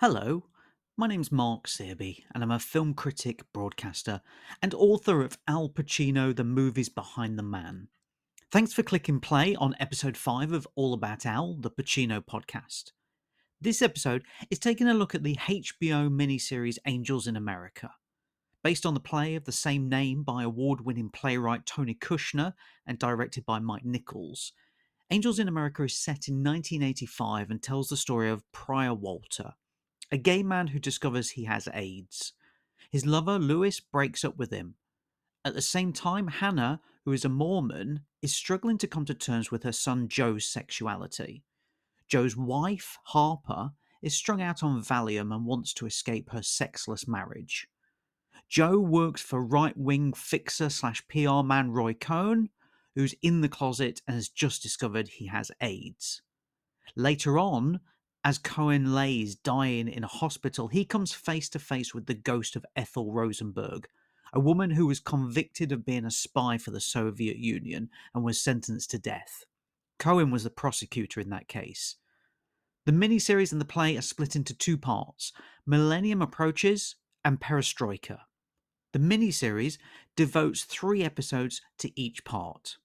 Hello, my name's Mark Searby, and I'm a film critic, broadcaster, and author of Al Pacino, The Movies Behind the Man. Thanks for clicking play on episode 5 of All About Al, the Pacino podcast. This episode is taking a look at the HBO miniseries Angels in America. Based on the play of the same name by award winning playwright Tony Kushner and directed by Mike Nichols, Angels in America is set in 1985 and tells the story of Prior Walter, a gay man who discovers he has AIDS. His lover, Louis, breaks up with him. At the same time, Hannah, who is a Mormon, is struggling to come to terms with her son Joe's sexuality. Joe's wife, Harper, is strung out on Valium and wants to escape her sexless marriage. Joe works for right wing fixer slash PR man Roy Cohn, who's in the closet and has just discovered he has AIDS. Later on, as Cohn lays dying in a hospital, he comes face to face with the ghost of Ethel Rosenberg, a woman who was convicted of being a spy for the Soviet Union and was sentenced to death. Cohn was the prosecutor in that case. The miniseries and the play are split into two parts Millennium Approaches and Perestroika. The miniseries devotes three episodes to each part.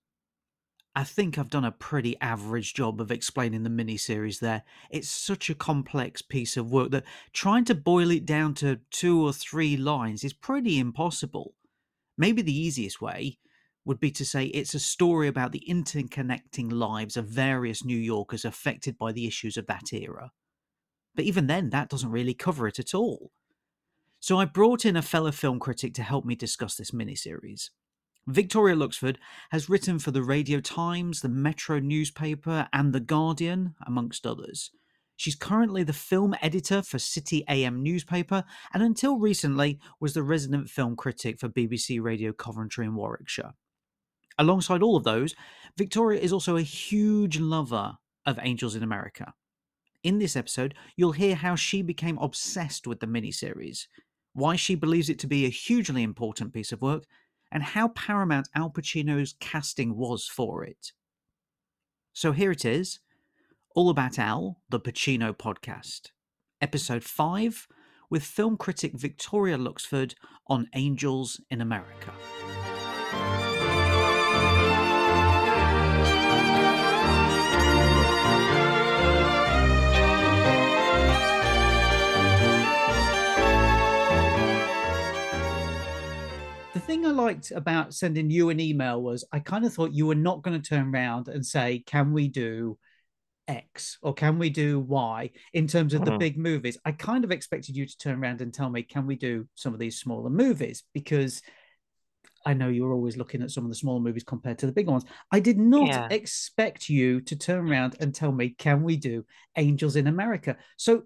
I think I've done a pretty average job of explaining the miniseries there. It's such a complex piece of work that trying to boil it down to two or three lines is pretty impossible. Maybe the easiest way would be to say it's a story about the interconnecting lives of various New Yorkers affected by the issues of that era. But even then, that doesn't really cover it at all. So I brought in a fellow film critic to help me discuss this miniseries. Victoria Luxford has written for the Radio Times, the Metro newspaper, and The Guardian, amongst others. She's currently the film editor for City AM newspaper, and until recently was the resident film critic for BBC Radio Coventry and Warwickshire. Alongside all of those, Victoria is also a huge lover of Angels in America. In this episode, you'll hear how she became obsessed with the miniseries, why she believes it to be a hugely important piece of work, and how paramount Al Pacino's casting was for it. So here it is All About Al, the Pacino podcast, episode 5, with film critic Victoria Luxford on Angels in America. Thing I liked about sending you an email was I kind of thought you were not going to turn around and say, "Can we do X or can we do Y in terms of mm-hmm. the big movies?" I kind of expected you to turn around and tell me, "Can we do some of these smaller movies?" Because I know you're always looking at some of the smaller movies compared to the big ones. I did not yeah. expect you to turn around and tell me, "Can we do Angels in America?" So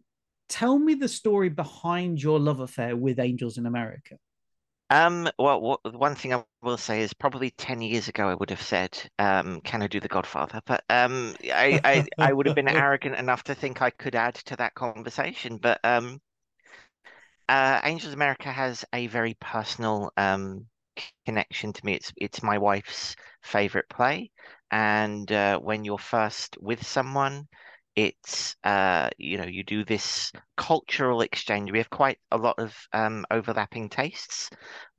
tell me the story behind your love affair with Angels in America. Um, well, what, one thing I will say is probably 10 years ago I would have said, um, can I do The Godfather? But um, I, I, I would have been arrogant enough to think I could add to that conversation. But um, uh, Angels America has a very personal um, connection to me. It's it's my wife's favorite play, and uh, when you're first with someone, it's uh, you know you do this cultural exchange. We have quite a lot of um, overlapping tastes,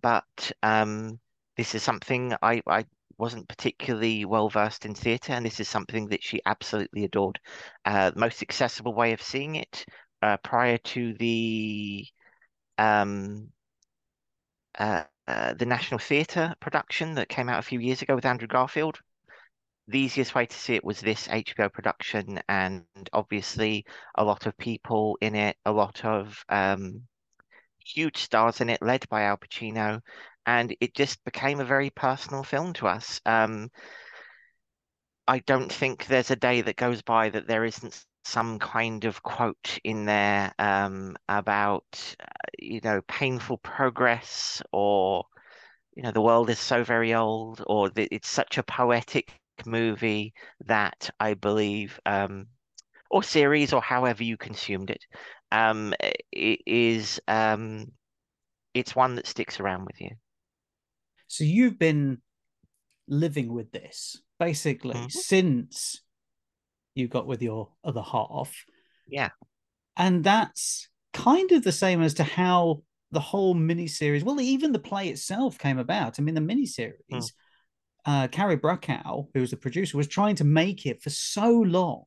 but um, this is something I, I wasn't particularly well versed in theatre, and this is something that she absolutely adored. Uh, most accessible way of seeing it uh, prior to the um, uh, uh, the National Theatre production that came out a few years ago with Andrew Garfield the easiest way to see it was this HBO production, and obviously a lot of people in it, a lot of um, huge stars in it, led by Al Pacino, and it just became a very personal film to us. Um, I don't think there's a day that goes by that there isn't some kind of quote in there um, about, uh, you know, painful progress or you know the world is so very old or it's such a poetic movie that I believe, um, or series, or however you consumed it, um, it is um, it's one that sticks around with you. So you've been living with this basically mm-hmm. since you got with your other half. Yeah. And that's kind of the same as to how the whole miniseries, well, even the play itself came about. I mean, the miniseries, mm. Uh, Cary Brokaw, who was the producer, was trying to make it for so long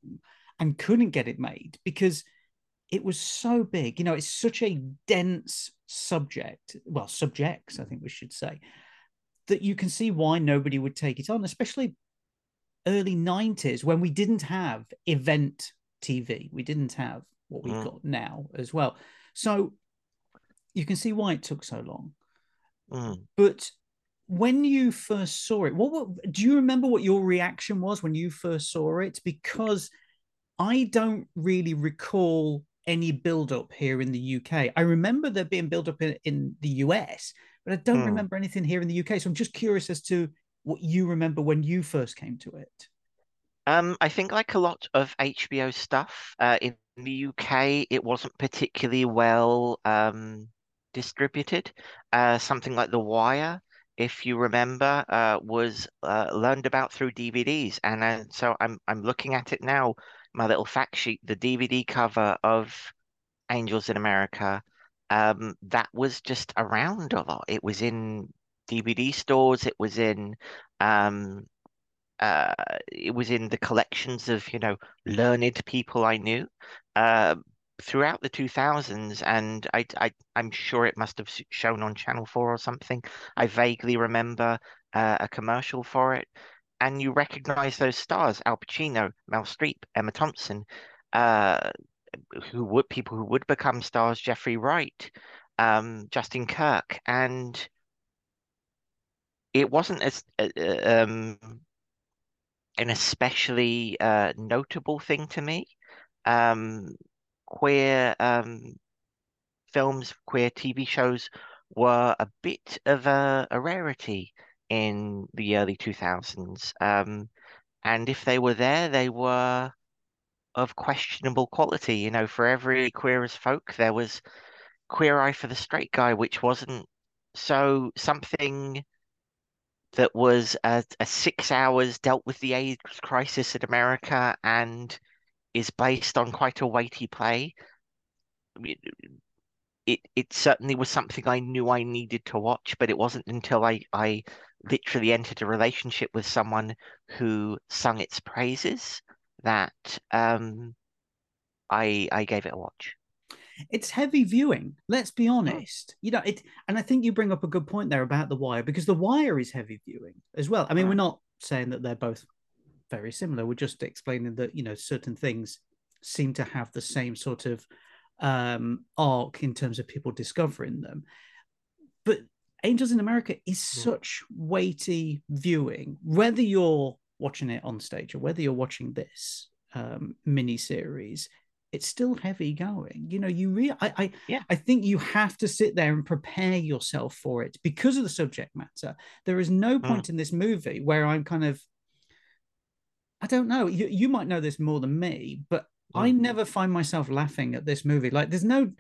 and couldn't get it made because it was so big. You know, it's such a dense subject. Well, subjects, I think we should say, that you can see why nobody would take it on, especially early 90s when we didn't have event TV. We didn't have what we've mm. got now as well. So you can see why it took so long. Mm. But when you first saw it, what, do you remember what your reaction was when you first saw it? Because I don't really recall any build up here in the UK. I remember there being build up in, in the US, but I don't mm. remember anything here in the UK. So I'm just curious as to what you remember when you first came to it. Um, I think like a lot of HBO stuff uh, in the UK, it wasn't particularly well um, distributed. Uh, something like The Wire, if you remember, uh, was uh, learned about through DVDs, and uh, so I'm I'm looking at it now. My little fact sheet, the DVD cover of Angels in America, um, that was just around a lot. It was in DVD stores. It was in um, uh, it was in the collections of you know learned people I knew uh, throughout the 2000s, and I, I I'm sure it must have shown on Channel Four or something. I vaguely remember uh, a commercial for it, and you recognize those stars: Al Pacino, Meryl Streep, Emma Thompson, uh, who would people who would become stars: Jeffrey Wright, um, Justin Kirk, and it wasn't as uh, uh, um, an especially uh, notable thing to me. Um, queer um, films, queer TV shows were a bit of a, a rarity in the early 2000s. Um, and if they were there, they were of questionable quality. You know, for every queer as folk, there was Queer Eye for the Straight Guy, which wasn't so something that was a, a six hours dealt with the AIDS crisis in America and is based on quite a weighty play. It, it, it certainly was something I knew I needed to watch, but it wasn't until I, I literally entered a relationship with someone who sung its praises that um, I I gave it a watch it's heavy viewing. Let's be honest. You know it, and I think you bring up a good point there about the Wire because the Wire is heavy viewing as well. I mean, we're not saying that they're both very similar. We're just explaining that you know certain things seem to have the same sort of um, arc in terms of people discovering them. But Angels in America is such weighty viewing, whether you're watching it on stage or whether you're watching this um, mini series it's still heavy going. You know, you really, I, I, yeah. I think you have to sit there and prepare yourself for it because of the subject matter. There is no hmm. point mm. in this movie where I'm kind of, I don't know. You, you might know this more than me, but. I hmm. never find myself laughing at this movie. Like, there's no,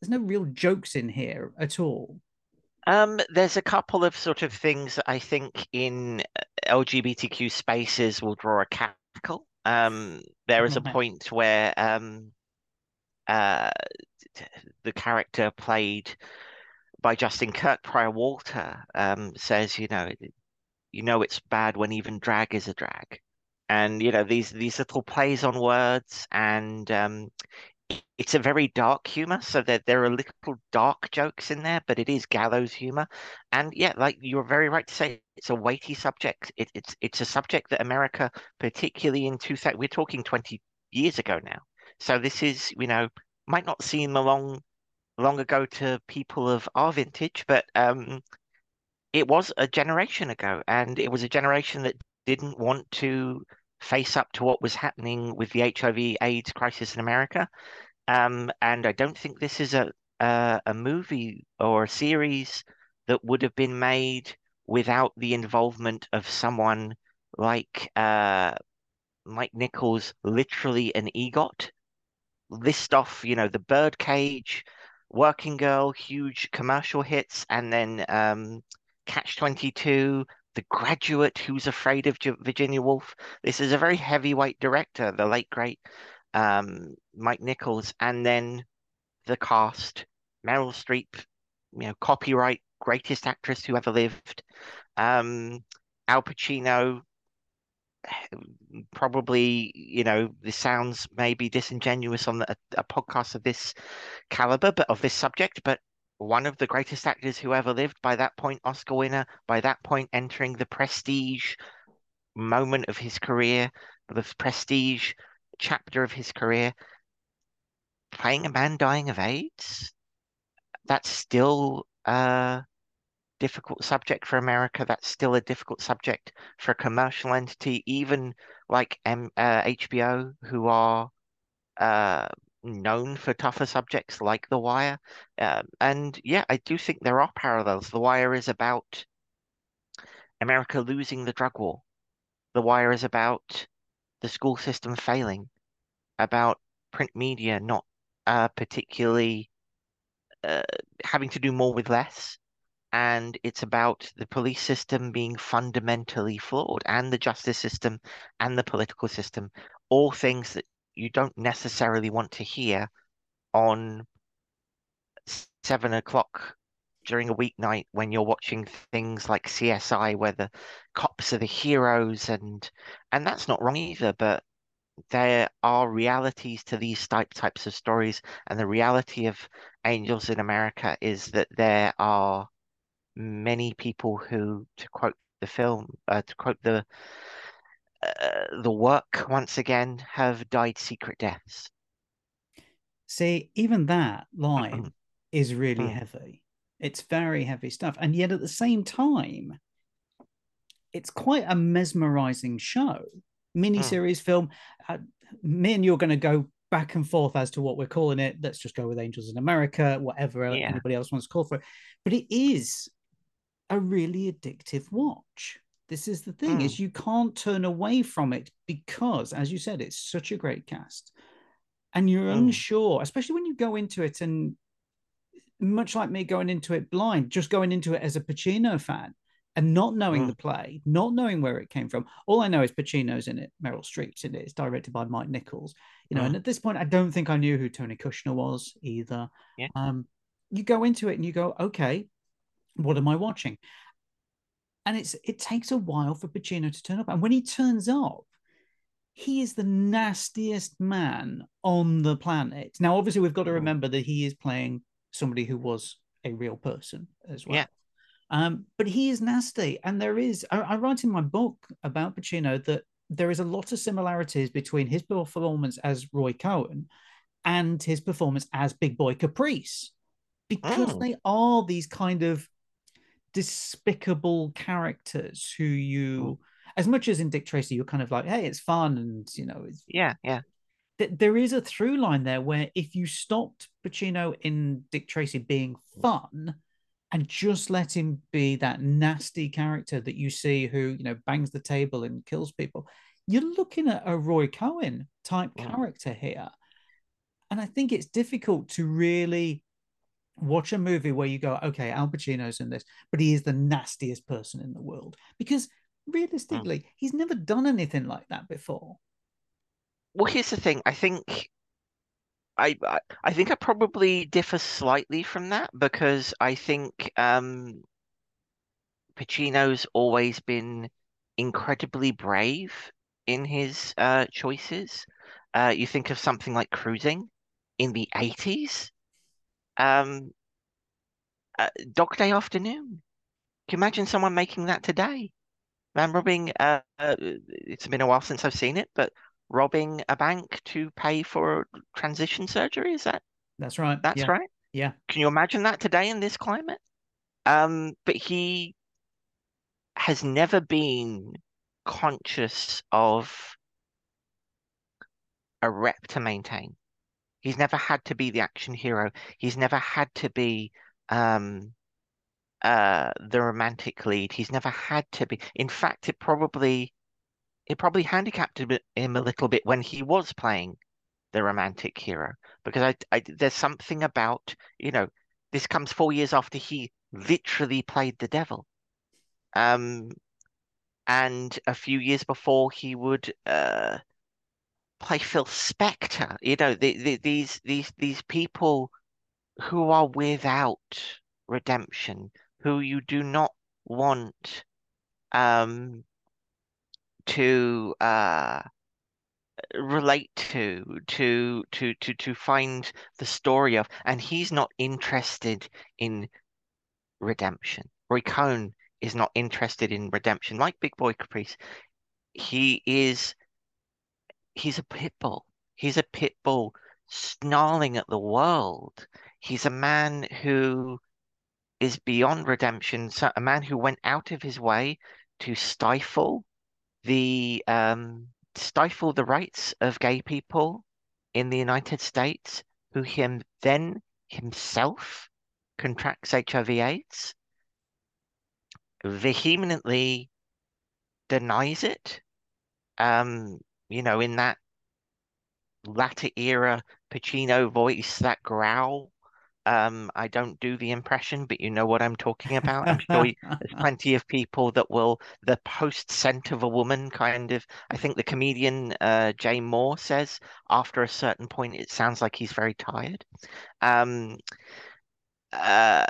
there's no real jokes in here at all. Um, there's a couple of sort of things that I think in uh, LGBTQ spaces will draw a cackle. Um, there is a point where um, uh, the character played by Justin Kirk, Prior Walter, um, says, you know, you know it's bad when even drag is a drag, and you know these these little plays on words, and um, it's a very dark humor. So there there are little dark jokes in there, but it is gallows humor, and yeah, like you're very right to say, it's a weighty subject. It, it's it's a subject that America, particularly in two, we're talking twenty years ago now so this is, you know, might not seem a long long ago to people of our vintage, but um, it was a generation ago, and it was a generation that didn't want to face up to what was happening with the HIV/AIDS crisis in America. Um, and I don't think this is a, a a movie or a series that would have been made without the involvement of someone like uh, Mike Nichols, literally an EGOT list off, you know, the Birdcage, Working Girl, huge commercial hits, and then um, Catch 22, The Graduate, Who's Afraid of Virginia Woolf. This is a very heavyweight director, the late, great um, Mike Nichols. And then the cast, Meryl Streep, you know, copyright greatest actress who ever lived. Um, Al Pacino, probably, you know, this sounds maybe disingenuous on a, a podcast of this caliber, but of this subject, but one of the greatest actors who ever lived. By that point, Oscar winner. By that point, entering the prestige moment of his career, the prestige chapter of his career. Playing a man dying of AIDS, that's still a difficult subject for America. That's still a difficult subject for a commercial entity, even like M uh, HBO, who are uh, known for tougher subjects like The Wire. Uh, and yeah, I do think there are parallels. The Wire is about America losing the drug war. The Wire is about the school system failing, about print media not uh, particularly uh, having to do more with less. And it's about the police system being fundamentally flawed, and the justice system and the political system, all things that you don't necessarily want to hear on seven o'clock during a weeknight when you're watching things like CSI where the cops are the heroes and and that's not wrong either, but there are realities to these type types of stories. And the reality of Angels in America is that there are many people who to quote the film uh, to quote the uh, the work once again have died secret deaths. See, even that line is really heavy. It's very heavy stuff. And yet at the same time, it's quite a mesmerizing show, miniseries film. Uh, me and you are going to go back and forth as to what we're calling it. Let's just go with Angels in America, whatever yeah. anybody else wants to call for it. But it is a really addictive watch. This is the thing: mm. is you can't turn away from it because, as you said, it's such a great cast, and you're mm. unsure, especially when you go into it and much like me going into it blind, just going into it as a Pacino fan and not knowing mm. the play, not knowing where it came from. All I know is Pacino's in it, Meryl Streep's in it. It's directed by Mike Nichols. You know, mm. and at this point, I don't think I knew who Tony Kushner was either. Yeah. Um, you go into it and you go, okay, what am I watching? And it's it takes a while for Pacino to turn up. And when he turns up, he is the nastiest man on the planet. Now, obviously, we've got to mm. remember that he is playing somebody who was a real person as well. Yeah. Um, but he is nasty, and there is. I, I write in my book about Pacino that there is a lot of similarities between his performance as Roy Cohn and his performance as Big Boy Caprice, because oh. they are these kind of despicable characters who you, oh. as much as in Dick Tracy, you're kind of like, hey, it's fun, and you know, it's yeah, yeah there is a through line there where if you stopped Pacino in Dick Tracy being mm. fun and just let him be that nasty character that you see who, you know, bangs the table and kills people, you're looking at a Roy Cohn type yeah. character here. And I think it's difficult to really watch a movie where you go, okay, Al Pacino's in this, but he is the nastiest person in the world. Because realistically, yeah. he's never done anything like that before well, here's the thing. I think I I think I probably differ slightly from that because I think um, Pacino's always been incredibly brave in his uh, choices. Uh, you think of something like Cruising in the 80s, um, uh, Dog Day Afternoon. Can you imagine someone making that today? Man robbing, uh, uh, it's been a while since I've seen it, but robbing a bank to pay for transition surgery. Is that? That's right. That's yeah. right. Yeah. Can you imagine that today in this climate? Um, but he has never been conscious of a rep to maintain. He's never had to be the action hero. He's never had to be um, uh, the romantic lead. He's never had to be. In fact, it probably it probably handicapped him a little bit when he was playing the romantic hero because I, I there's something about you know this comes four years after he literally played the devil um and a few years before he would uh play Phil Spector you know the, the, these these these people who are without redemption, who you do not want um to uh relate to to to to to find the story of and he's not interested in redemption. Roy cohn is not interested in redemption. Like big boy caprice he is he's a pit bull he's a pit bull snarling at the world he's a man who is beyond redemption so a man who went out of his way to stifle the um stifle the rights of gay people in the United States who him then himself contracts HIV/AIDS, vehemently denies it. Um, you know, in that latter era Pacino voice, that growl um, I don't do the impression, but you know what I'm talking about. I'm sure you, there's plenty of people that will the post scent of a woman kind of. I think the comedian uh, Jay Mohr says after a certain point it sounds like he's very tired. Um, uh,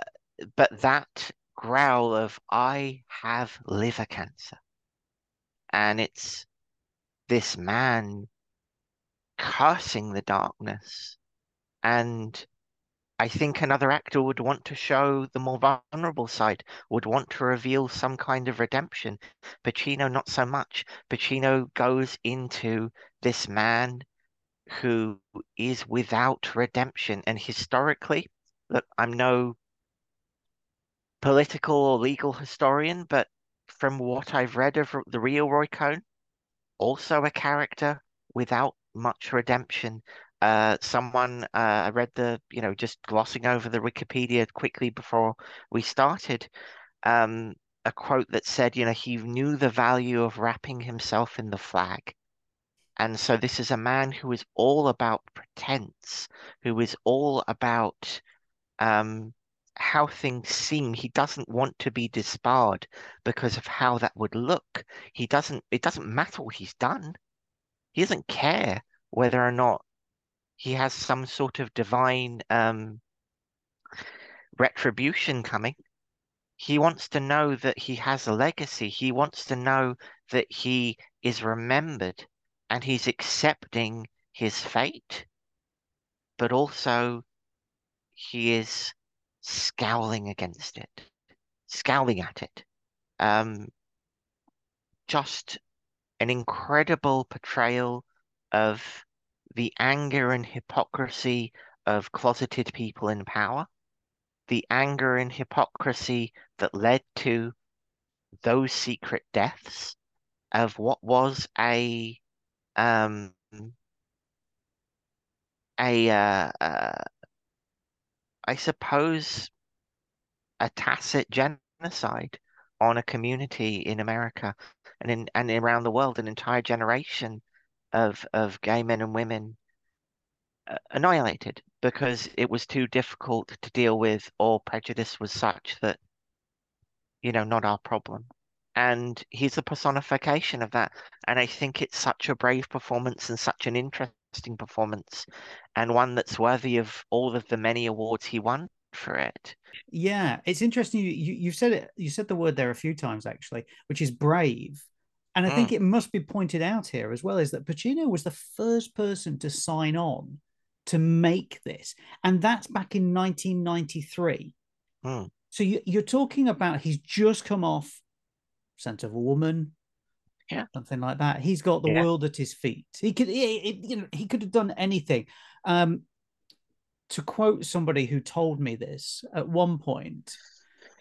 but that growl of I have liver cancer, and it's this man cursing the darkness and I think another actor would want to show the more vulnerable side, would want to reveal some kind of redemption. Pacino, not so much. Pacino goes into this man who is without redemption. And historically, look, I'm no political or legal historian, but from what I've read of the real Roy Cohn, also a character without much redemption, uh, someone uh, I read the you know just glossing over the Wikipedia quickly before we started um, a quote that said you know he knew the value of wrapping himself in the flag. And so this is a man who is all about pretense who is all about um, how things seem he doesn't want to be disbarred because of how that would look he doesn't it doesn't matter what he's done he doesn't care whether or not he has some sort of divine um, retribution coming. He wants to know that he has a legacy. He wants to know that he is remembered and he's accepting his fate, but also he is scowling against it, scowling at it. Um, just an incredible portrayal of the anger and hypocrisy of closeted people in power, the anger and hypocrisy that led to those secret deaths of what was a um a uh, uh, I suppose a tacit genocide on a community in America and in and around the world, an entire generation of of gay men and women uh, annihilated because it was too difficult to deal with or prejudice was such that you know not our problem. And he's a personification of that. And i think it's such a brave performance and such an interesting performance and one that's worthy of all of the many awards he won for it yeah it's interesting you, you you said it you said the word there a few times actually which is brave and I think mm. it must be pointed out here as well is that Pacino was the first person to sign on to make this. And that's back in 1993. Mm. So you, are talking about he's just come off Scent of a Woman, yeah, something like that. He's got the yeah. world at his feet. He could, he, you know, he could have done anything. Um, to quote somebody who told me this at one point,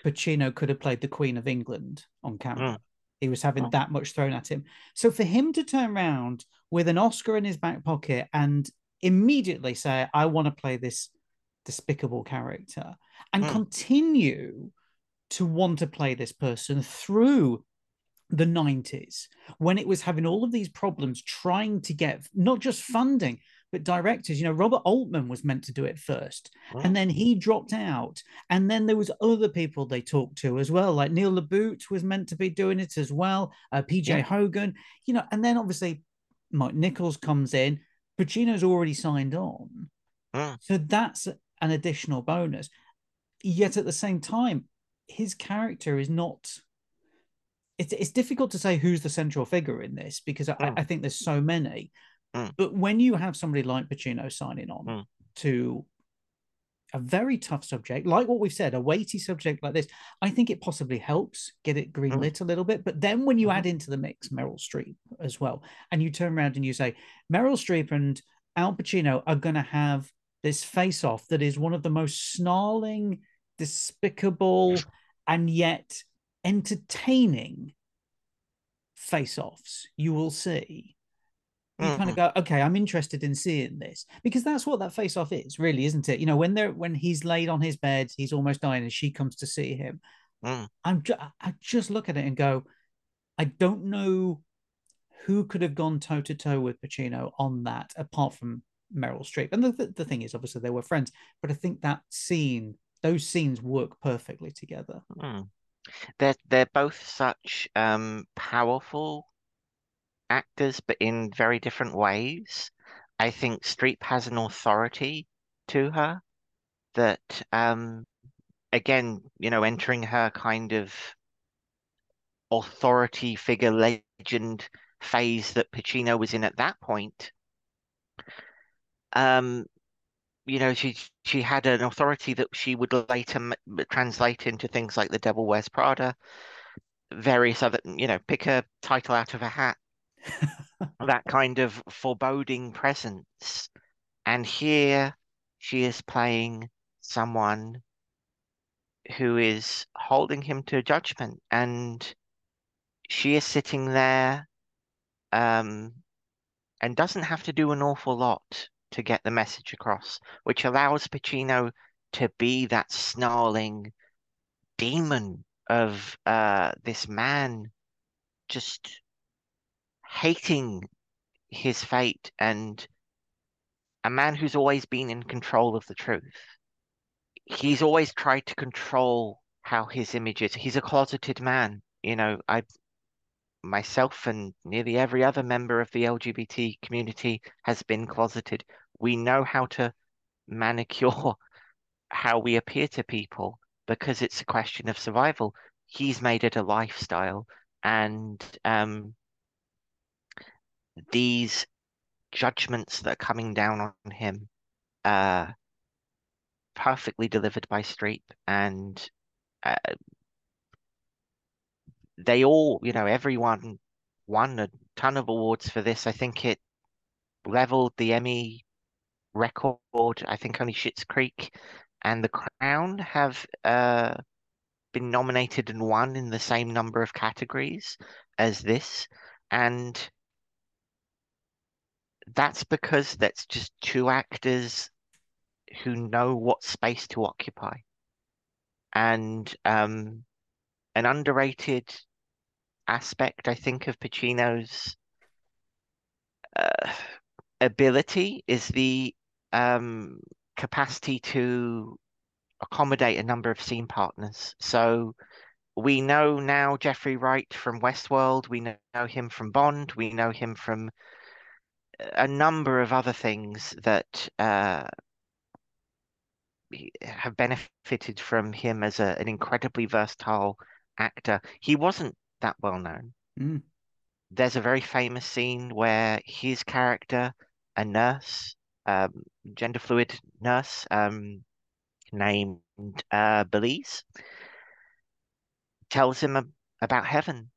Pacino could have played the Queen of England on camera. Mm. He was having oh. that much thrown at him. So for him to turn around with an Oscar in his back pocket and immediately say, I want to play this despicable character and mm. continue to want to play this person through the 90s when it was having all of these problems trying to get not just funding but directors you know robert altman was meant to do it first wow. and then he dropped out and then there was other people they talked to as well like neil LaBute was meant to be doing it as well uh, pj yeah. hogan you know and then obviously mike nichols comes in pacino's already signed on so that's an additional bonus. Yet at the same time, his character is not. It's it's difficult to say who's the central figure in this because I, Mm. I think there's so many. Mm. But when you have somebody like Pacino signing on Mm. to a very tough subject, like what we've said, a weighty subject like this, I think it possibly helps get it greenlit a little bit. But then when you Mhm. add into the mix Meryl Streep as well, and you turn around and you say Meryl Streep and Al Pacino are going to have this face off that is one of the most snarling, despicable, and yet entertaining face offs you will see. You kind of go, okay, I'm interested in seeing this because that's what that face off is, really, isn't it? You know, when they're when he's laid on his bed, he's almost dying, and she comes to see him. Mm. I'm ju- I just look at it and go, I don't know who could have gone toe to toe with Pacino on that apart from Meryl Streep. And the, the, the thing is, obviously, they were friends, but I think that scene, those scenes work perfectly together. Mm. They're they're both such um powerful actors, but in very different ways. I think Streep has an authority to her that um again, you know, entering her kind of authority figure legend phase that Pacino was in at that point. Um, you know, she she had an authority that she would later m- translate into things like The Devil Wears Prada, various other, you know, pick a title out of a hat, that kind of foreboding presence. And here she is playing someone who is holding him to judgment, and she is sitting there, um, and doesn't have to do an awful lot to get the message across, which allows Pacino to be that snarling demon of uh, this man just hating his fate and a man who's always been in control of the truth. He's always tried to control how his image is. He's a closeted man. You know, I myself and nearly every other member of the LGBT community has been closeted. We know how to manicure how we appear to people because it's a question of survival. He's made it a lifestyle, and um, these judgments that are coming down on him uh perfectly delivered by Streep and uh, they all you know everyone won a ton of awards for this I think it leveled the Emmy record I think only Schitt's Creek and The Crown have uh been nominated and won in the same number of categories as this and that's because that's just two actors who know what space to occupy. And um, an underrated aspect, I think, of Pacino's uh, ability is the um, capacity to accommodate a number of scene partners. So we know now Jeffrey Wright from Westworld, we know him from Bond, we know him from a number of other things that uh, have benefited from him as a, an incredibly versatile actor. He wasn't that well known. Mm. There's a very famous scene where his character, a nurse, um, gender fluid nurse, um, named uh, Belize, tells him ab- about heaven.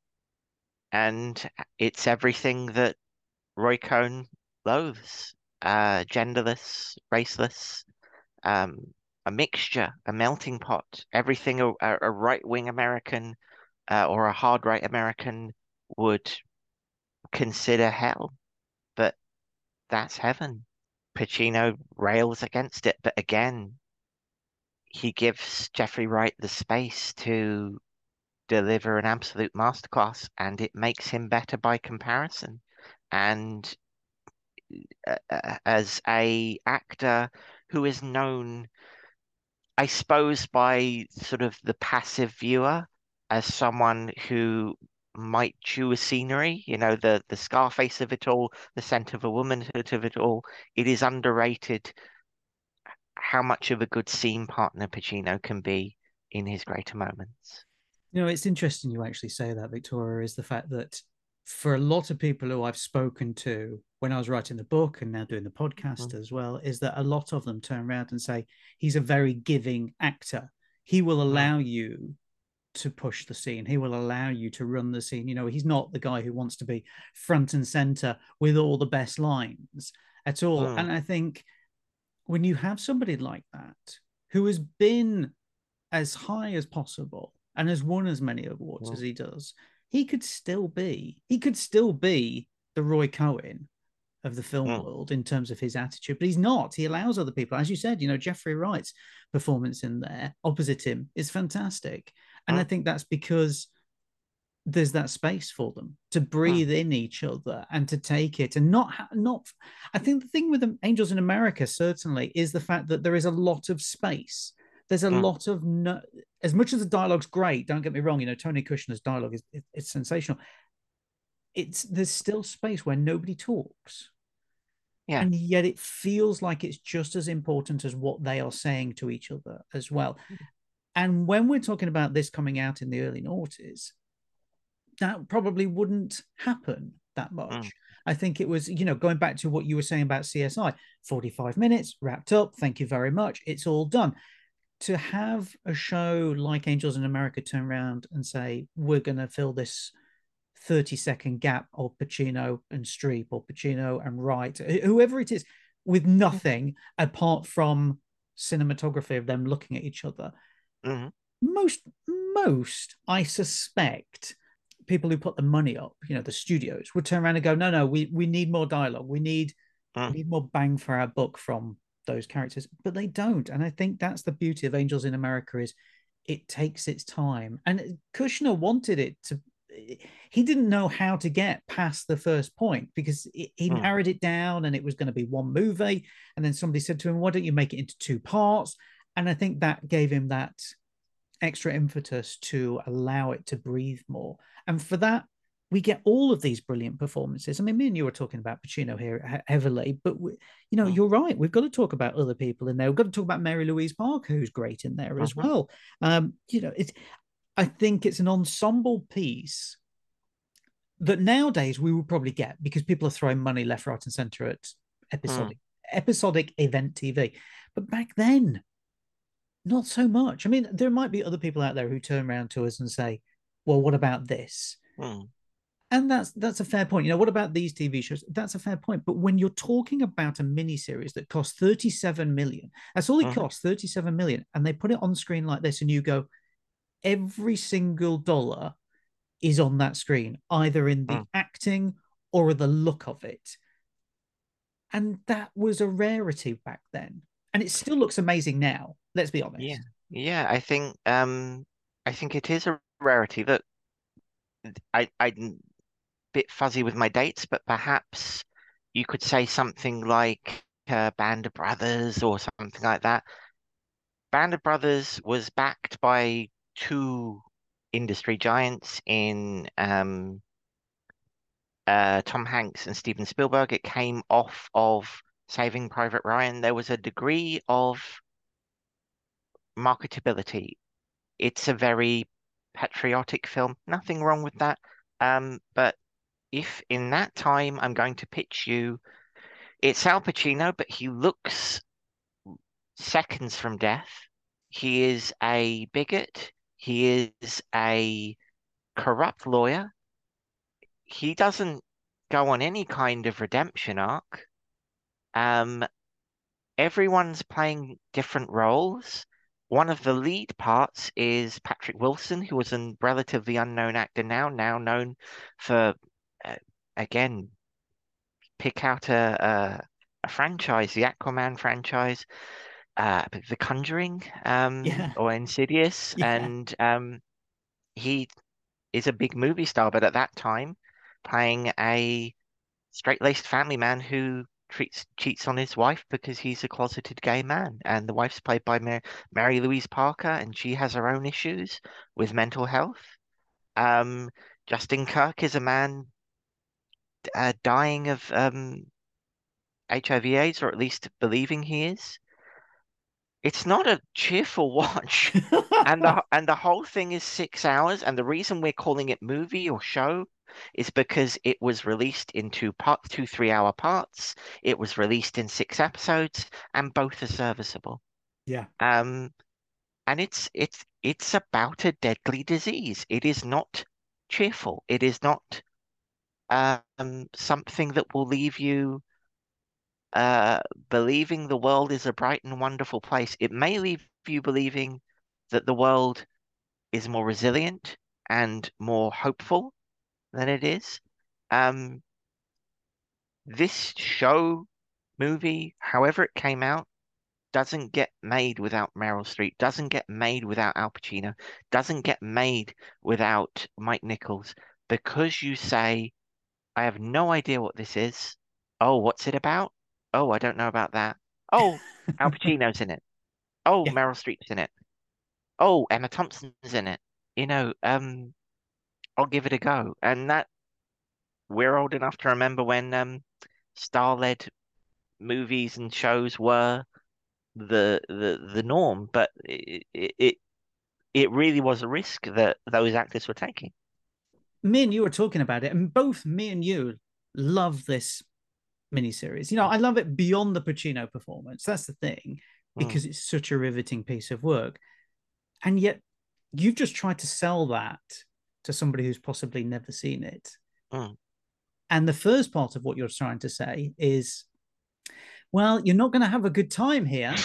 And it's everything that Roy Cohn loathes uh, genderless, raceless, um, a mixture, a melting pot, everything a, a right wing American uh, or a hard right American would consider hell. But that's heaven. Pacino rails against it, but again, he gives Jeffrey Wright the space to deliver an absolute masterclass, and it makes him better by comparison. And uh, uh, as a actor who is known, I suppose, by sort of the passive viewer as someone who might chew a scenery, you know, the the Scarface of it all, the scent of a womanhood of it all. It is underrated how much of a good scene partner Pacino can be in his greater moments. You know, it's interesting you actually say that, Victoria, is the fact that for a lot of people who I've spoken to when I was writing the book and now doing the podcast mm. as well, is that a lot of them turn around and say he's a very giving actor. He will allow mm. you to push the scene. He will allow you to run the scene. You know, he's not the guy who wants to be front and center with all the best lines at all. Mm. And I think when you have somebody like that who has been as high as possible and has won as many awards as he does, he could still be he could still be the Roy Cohn of the film mm. world in terms of his attitude, but he's not. He allows other people, as you said, you know, Jeffrey Wright's performance in there opposite him is fantastic, and. I think that's because there's that space for them to breathe in each other and to take it and not not i think the thing with the angels in america certainly is the fact that there is a lot of space there's a mm. lot of no, as much as the dialogue's great. Don't get me wrong. You know, Tony Kushner's dialogue is it, it's sensational. It's there's still space where nobody talks. Yeah. And yet it feels like it's just as important as what they are saying to each other as well. Mm. And when we're talking about this coming out in the early noughties, that probably wouldn't happen that much. Mm. I think it was, you know, going back to what you were saying about CSI 45 minutes, wrapped up. Thank you very much. It's all done to have a show like Angels in America turn around and say, we're going to fill this 30 second gap of Pacino and Streep or Pacino and Wright, whoever it is, with nothing apart from cinematography of them looking at each other. Mm-hmm. Most, most, I suspect, people who put the money up, you know, the studios would turn around and go, no, no, we, we need more dialogue. We need, mm. we need more bang for our buck from those characters, but they don't. And I think that's the beauty of Angels in America is it takes its time. And Kushner wanted it to. He didn't know how to get past the first point because he mm. narrowed it down, and it was going to be one movie. And then somebody said to him, "Why don't you make it into two parts?" And I think that gave him that extra impetus to allow it to breathe more. And for that, we get all of these brilliant performances. I mean, me and you were talking about Pacino here heavily, but we, you know, mm. you're right. We've got to talk about other people in there. We've got to talk about Mary Louise Parker, who's great in there as uh-huh. well. Um, you know, it's I think it's an ensemble piece that nowadays we would probably get because people are throwing money left, right, and center at episodic mm. episodic event TV. But back then, not so much. I mean, there might be other people out there who turn around to us and say, "Well, what about this?" Mm and that's that's a fair point. You know, what about these TV shows? That's a fair point. But when you're talking about a miniseries that costs 37 million, that's all it uh-huh. costs, 37 million, and they put it on screen like this, and you go, every single dollar is on that screen, either in the uh-huh. acting or the look of it. And that was a rarity back then. And it still looks amazing now. Let's be honest. Yeah. Yeah. I think um I think it is a rarity that I I bit fuzzy with my dates, but perhaps you could say something like uh, Band of Brothers or something like that. Band of Brothers was backed by two industry giants in um, uh, Tom Hanks and Steven Spielberg. It came off of Saving Private Ryan. There was a degree of marketability. It's a very patriotic film. Nothing wrong with that. Um, but if in that time I'm going to pitch you, it's Al Pacino, but he looks seconds from death. He is a bigot. He is a corrupt lawyer. He doesn't go on any kind of redemption arc. Um, everyone's playing different roles. One of the lead parts is Patrick Wilson, who was a relatively unknown actor now, now known for uh, again, pick out a, a, a franchise, the Aquaman franchise, uh, The Conjuring, um, yeah. or Insidious, yeah. and um, he is a big movie star, but at that time, playing a straight-laced family man who treats cheats on his wife because he's a closeted gay man, and the wife's played by Mary, Mary Louise Parker, and she has her own issues with mental health. Um, Justin Kirk is a man uh, dying of um, HIV/AIDS, or at least believing he is. it's not a cheerful watch. And the and the whole thing is six hours. And the reason we're calling it movie or show is because it was released in two part, two three-hour parts. It was released in six episodes, and both are serviceable. yeah. Um, and it's it's it's about a deadly disease. It is not cheerful. It is not um something that will leave you uh believing the world is a bright and wonderful place. It may leave you believing that the world is more resilient and more hopeful than it is. Um, this show, movie, however it came out, doesn't get made without Meryl Streep, doesn't get made without Al Pacino, doesn't get made without Mike Nichols, because you say, I have no idea what this is. Oh, what's it about? Oh, I don't know about that. Oh, Al Pacino's in it. Oh, Yeah. Meryl Streep's in it. Oh, Emma Thompson's in it. You know, um, I'll give it a go. And that we're old enough to remember when um star-led movies and shows were the the the norm, but it it it really was a risk that those actors were taking. Me and you were talking about it, and both me and you love this miniseries. You know, I love it beyond the Pacino performance. That's the thing, Mm. because it's such a riveting piece of work. And yet, you've just tried to sell that to somebody who's possibly never seen it. Mm. And the first part of what you're trying to say is, well, you're not going to have a good time here.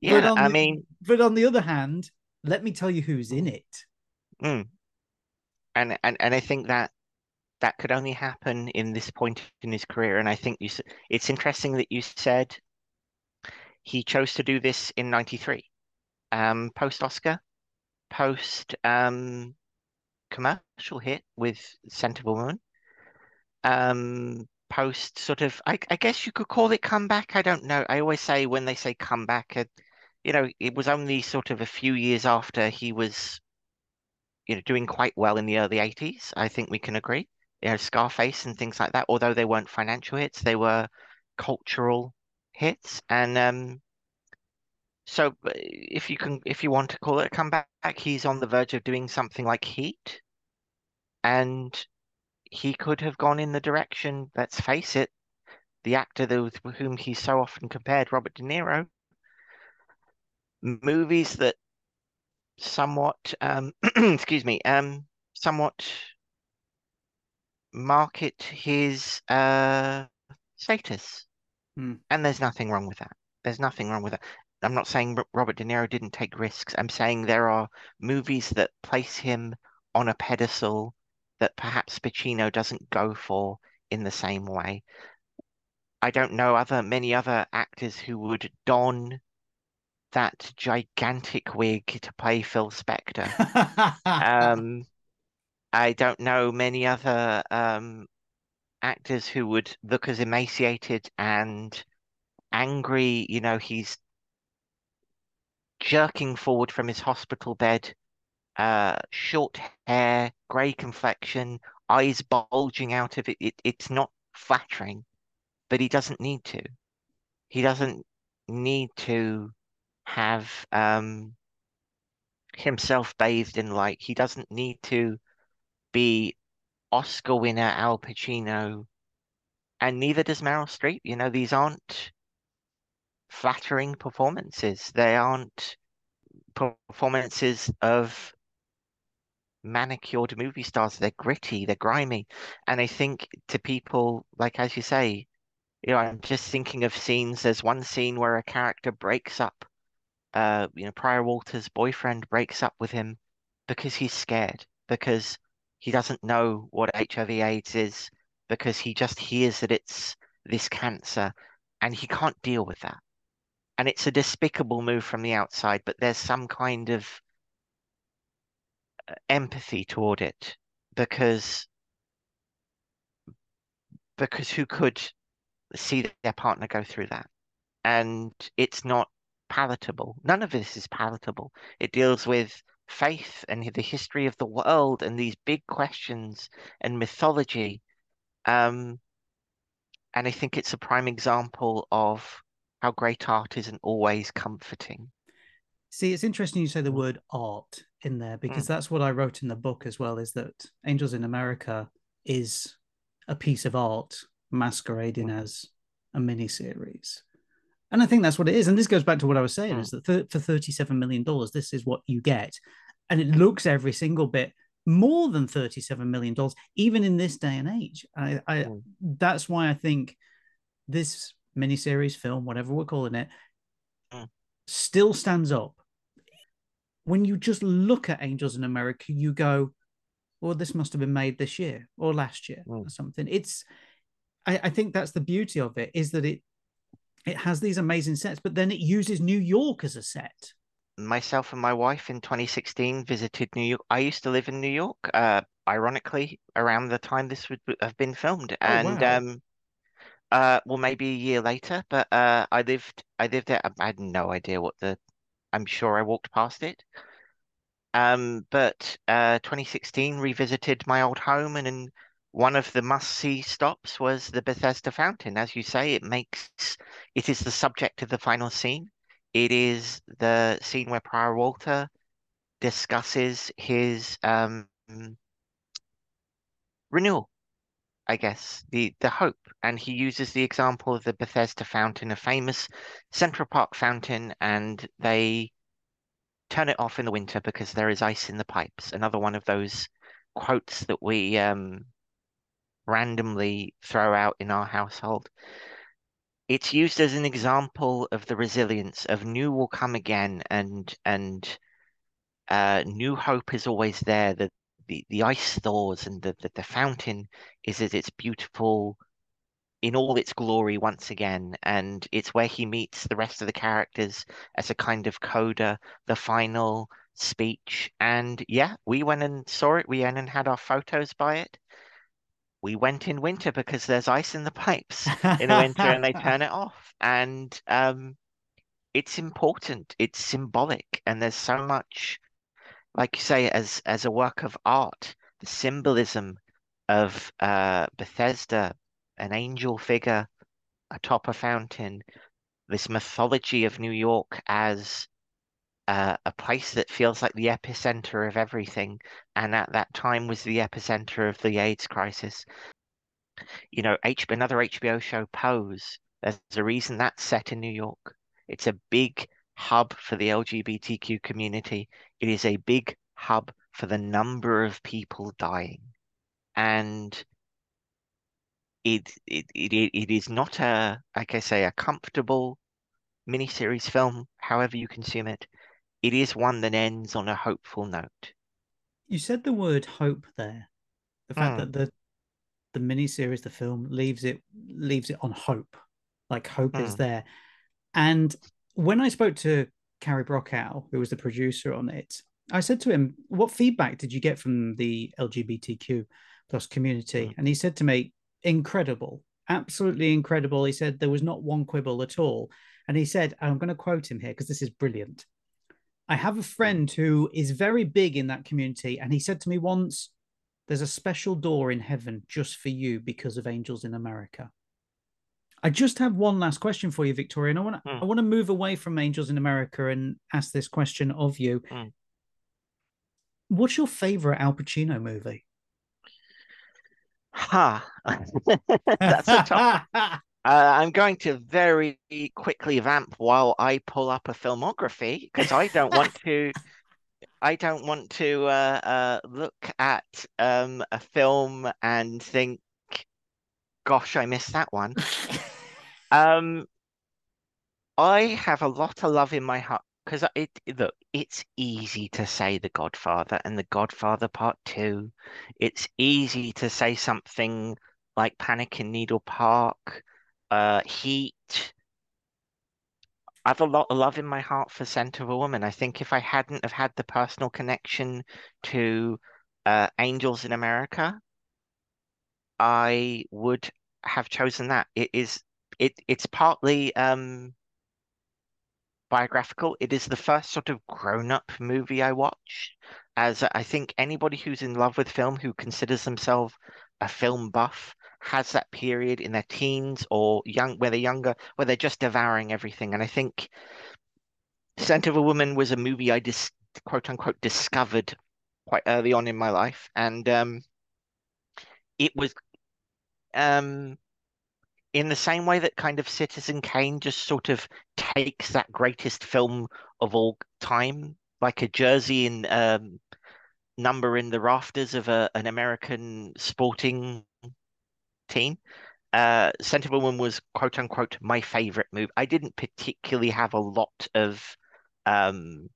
Yeah, I the- mean, But on the other hand, let me tell you who's in it. Mm. and and and I think that that could only happen in this point in his career. And I think you it's interesting that you said he chose to do this in '93, um, post Oscar, post um commercial hit with Scent Woman, um, post sort of I, I guess you could call it comeback. I don't know. I always say when they say comeback, uh, you know, it was only sort of a few years after he was, you know, doing quite well in the early 80s. I think we can agree. You know, Scarface and things like that, although they weren't financial hits, they were cultural hits. And um, so uh, if you can, if you want to call it a comeback, he's on the verge of doing something like Heat. And he could have gone in the direction, let's face it, the actor with whom he's so often compared, Robert De Niro, movies that somewhat, um, excuse me, um, somewhat market his uh, status. Hmm. And there's nothing wrong with that. There's nothing wrong with that. I'm not saying Robert De Niro didn't take risks. I'm saying there are movies that place him on a pedestal that perhaps Pacino doesn't go for in the same way. I don't know other many other actors who would don that gigantic wig to play Phil Spector. Um, I don't know many other um, actors who would look as emaciated and angry. You know, he's jerking forward from his hospital bed, uh, short hair, grey complexion, eyes bulging out of it. it. It's not flattering, but he doesn't need to. He doesn't need to have um, himself bathed in light. He doesn't need to be Oscar winner Al Pacino, and neither does Meryl Streep. You know, these aren't flattering performances. They aren't performances of manicured movie stars. They're gritty, they're grimy. And I think to people, like as you say, you know, I'm just thinking of scenes. There's one scene where a character breaks up, uh, you know, Prior Walter's boyfriend breaks up with him because he's scared, because he doesn't know what HIV AIDS is, because he just hears that it's this cancer and he can't deal with that. And it's a despicable move from the outside, but there's some kind of uh, empathy toward it because because who could see their partner go through that? And it's not palatable. None of this is palatable. It deals with faith and the history of the world and these big questions and mythology. Um, and I think it's a prime example of how great art isn't always comforting. See, it's interesting you say the mm. word art in there because mm. that's what I wrote in the book as well. Is that Angels in America is a piece of art masquerading mm. as a mini series. And I think that's what it is. And this goes back to what I was saying: mm. is that th- for thirty-seven million dollars, this is what you get, and it looks every single bit more than thirty-seven million dollars, even in this day and age. I, I mm. that's why I think this miniseries, film, whatever we're calling it, mm. still stands up when you just look at Angels in America, you go, well, this must have been made this year or last year mm. or something. It's, I, I think that's the beauty of it is that it, it has these amazing sets, but then it uses New York as a set. Myself and my wife in 2016 visited New York. I used to live in New York, uh, ironically, around the time this would have been filmed. Oh, and wow. um, uh, well, maybe a year later, but uh, I lived I lived there. I had no idea what the I'm sure I walked past it. Um, but uh, 2016 revisited my old home, and in one of the must-see stops was the Bethesda Fountain. As you say, it makes it is the subject of the final scene. It is the scene where Prior Walter discusses his um, renewal I guess, the the hope. And he uses the example of the Bethesda fountain, a famous Central Park fountain, and they turn it off in the winter because there is ice in the pipes. Another one of those quotes that we um, randomly throw out in our household. It's used as an example of the resilience of new will come again, and and uh, new hope is always there. The the, the ice thaws and the, the, the fountain is at its beautiful in all its glory once again and it's where he meets the rest of the characters as a kind of coda the final speech and yeah we went and saw it we went and had our photos by it we went in winter because there's ice in the pipes in the winter and they turn it off. And um it's important it's symbolic and there's so much like you say, as as a work of art, the symbolism of uh, Bethesda, an angel figure atop a fountain, this mythology of New York as uh, a place that feels like the epicenter of everything, and at that time was the epicenter of the AIDS crisis. You know, H- another HBO show, Pose. There's a reason that's set in New York. It's a big hub for the LGBTQ community. It is a big hub for the number of people dying. And it it, it, it is not a, like I say, a comfortable miniseries film, however you consume it. It is one that ends on a hopeful note. You said the word hope there. The fact mm. that the the miniseries, the film, leaves it leaves it on hope. Like hope mm. is hmm. there. And when I spoke to Cary Brokaw, who was the producer on it, I said to him, "What feedback did you get from the LGBTQ plus community?" Mm. And he said to me, "Incredible, absolutely incredible." He said there was not one quibble at all, and he said, "I'm going to quote him here because this is brilliant." I have a friend who is very big in that community, and he said to me once, "There's a special door in heaven just for you because of Angels in America." I just have one last question for you, Victoria. And I want to mm. I want to move away from Angels in America and ask this question of you. Mm. What's your favorite Al Pacino movie? Ha! That's a tough. uh, I'm going to very quickly vamp while I pull up a filmography because I don't want to. I don't want to uh, uh, look at um, a film and think, "Gosh, I missed that one." Um, I have a lot of love in my heart because it look, it's easy to say The Godfather and The Godfather Part Two. It's easy to say something like Panic in Needle Park, uh, Heat. I've a lot of love in my heart for Scent of a Woman. I think if I hadn't have had the personal connection to uh, Angels in America, I would have chosen that. It is it it's partly um, biographical. It is the first sort of grown-up movie I watched, as I think anybody who's in love with film, who considers themselves a film buff, has that period in their teens or young where they're younger, where they're just devouring everything. And I think Scent of a Woman was a movie I just quote unquote discovered quite early on in my life, and um, it was um, in the same way that kind of Citizen Kane just sort of takes that greatest film of all time, like a jersey in um, number in the rafters of a, an American sporting team. Uh, Scent of Woman was quote unquote my favorite move. I didn't particularly have a lot of um,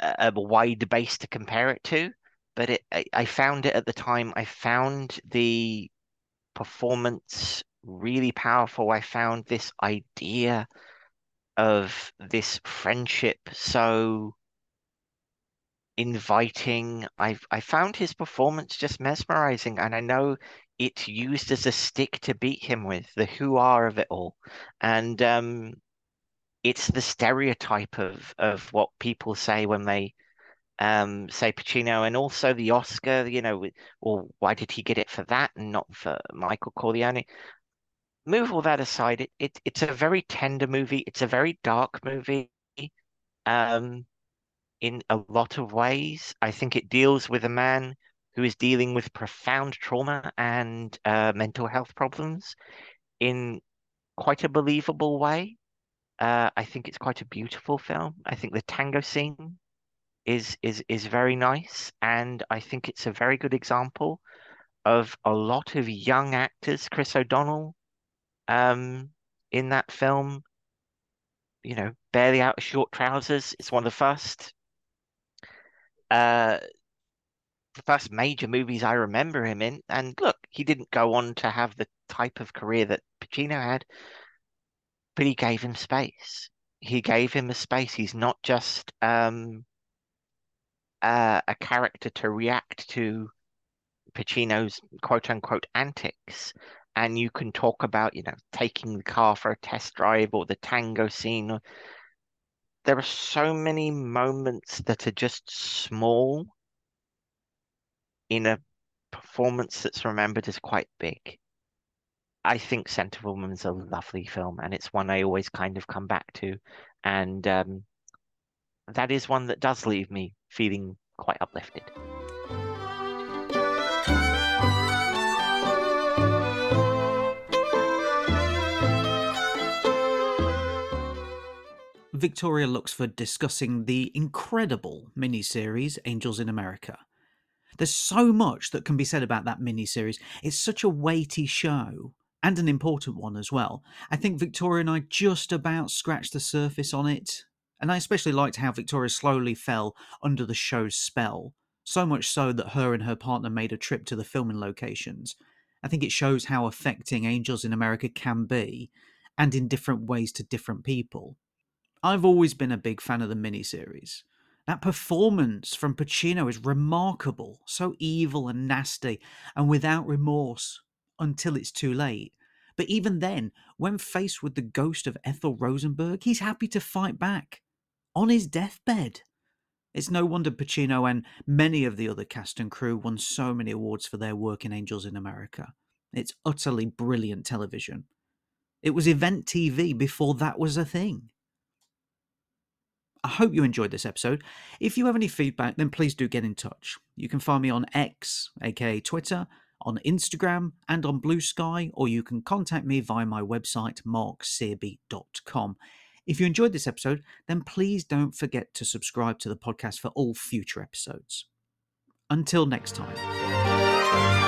a, a wide base to compare it to, but it I, I found it at the time. I found the performance really powerful. I found this idea of this friendship so inviting. I I found his performance just mesmerizing, and I know it's used as a stick to beat him with the who are of it all, and um, it's the stereotype of of what people say when they um, say Pacino, and also the Oscar. You know, well, why did he get it for that and not for Michael Corleone? Move all that aside. It, it it's a very tender movie. It's a very dark movie. Um, in a lot of ways, I think it deals with a man who is dealing with profound trauma and uh, mental health problems in quite a believable way. Uh, I think it's quite a beautiful film. I think the tango scene is is is very nice, and I think it's a very good example of a lot of young actors. Chris O'Donnell, um, in that film, you know, barely out of short trousers. It's one of the first, uh, the first major movies I remember him in. And look, he didn't go on to have the type of career that Pacino had, but he gave him space. He gave him a space. He's not just um uh, a character to react to Pacino's quote unquote antics. And you can talk about, you know, taking the car for a test drive or the tango scene. There are so many moments that are just small in a performance that's remembered as quite big. I think Scent of a a lovely film, and it's one I always kind of come back to. And um, that is one that does leave me feeling quite uplifted. Victoria Luxford discussing the incredible miniseries Angels in America. There's so much that can be said about that miniseries. It's such a weighty show and an important one as well. I think Victoria and I just about scratched the surface on it and I especially liked how Victoria slowly fell under the show's spell, so much so that her and her partner made a trip to the filming locations. I think it shows how affecting Angels in America can be, and in different ways to different people. I've always been a big fan of the miniseries. That performance from Pacino is remarkable, so evil and nasty, and without remorse until it's too late. But even then, when faced with the ghost of Ethel Rosenberg, he's happy to fight back on his deathbed. It's no wonder Pacino and many of the other cast and crew won so many awards for their work in Angels in America. It's utterly brilliant television. It was event TV before that was a thing. I hope you enjoyed this episode. If you have any feedback, then please do get in touch. You can find me on X, aka Twitter, on Instagram, and on Blue Sky, or you can contact me via my website, marksearby.com. If you enjoyed this episode, then please don't forget to subscribe to the podcast for all future episodes. Until next time.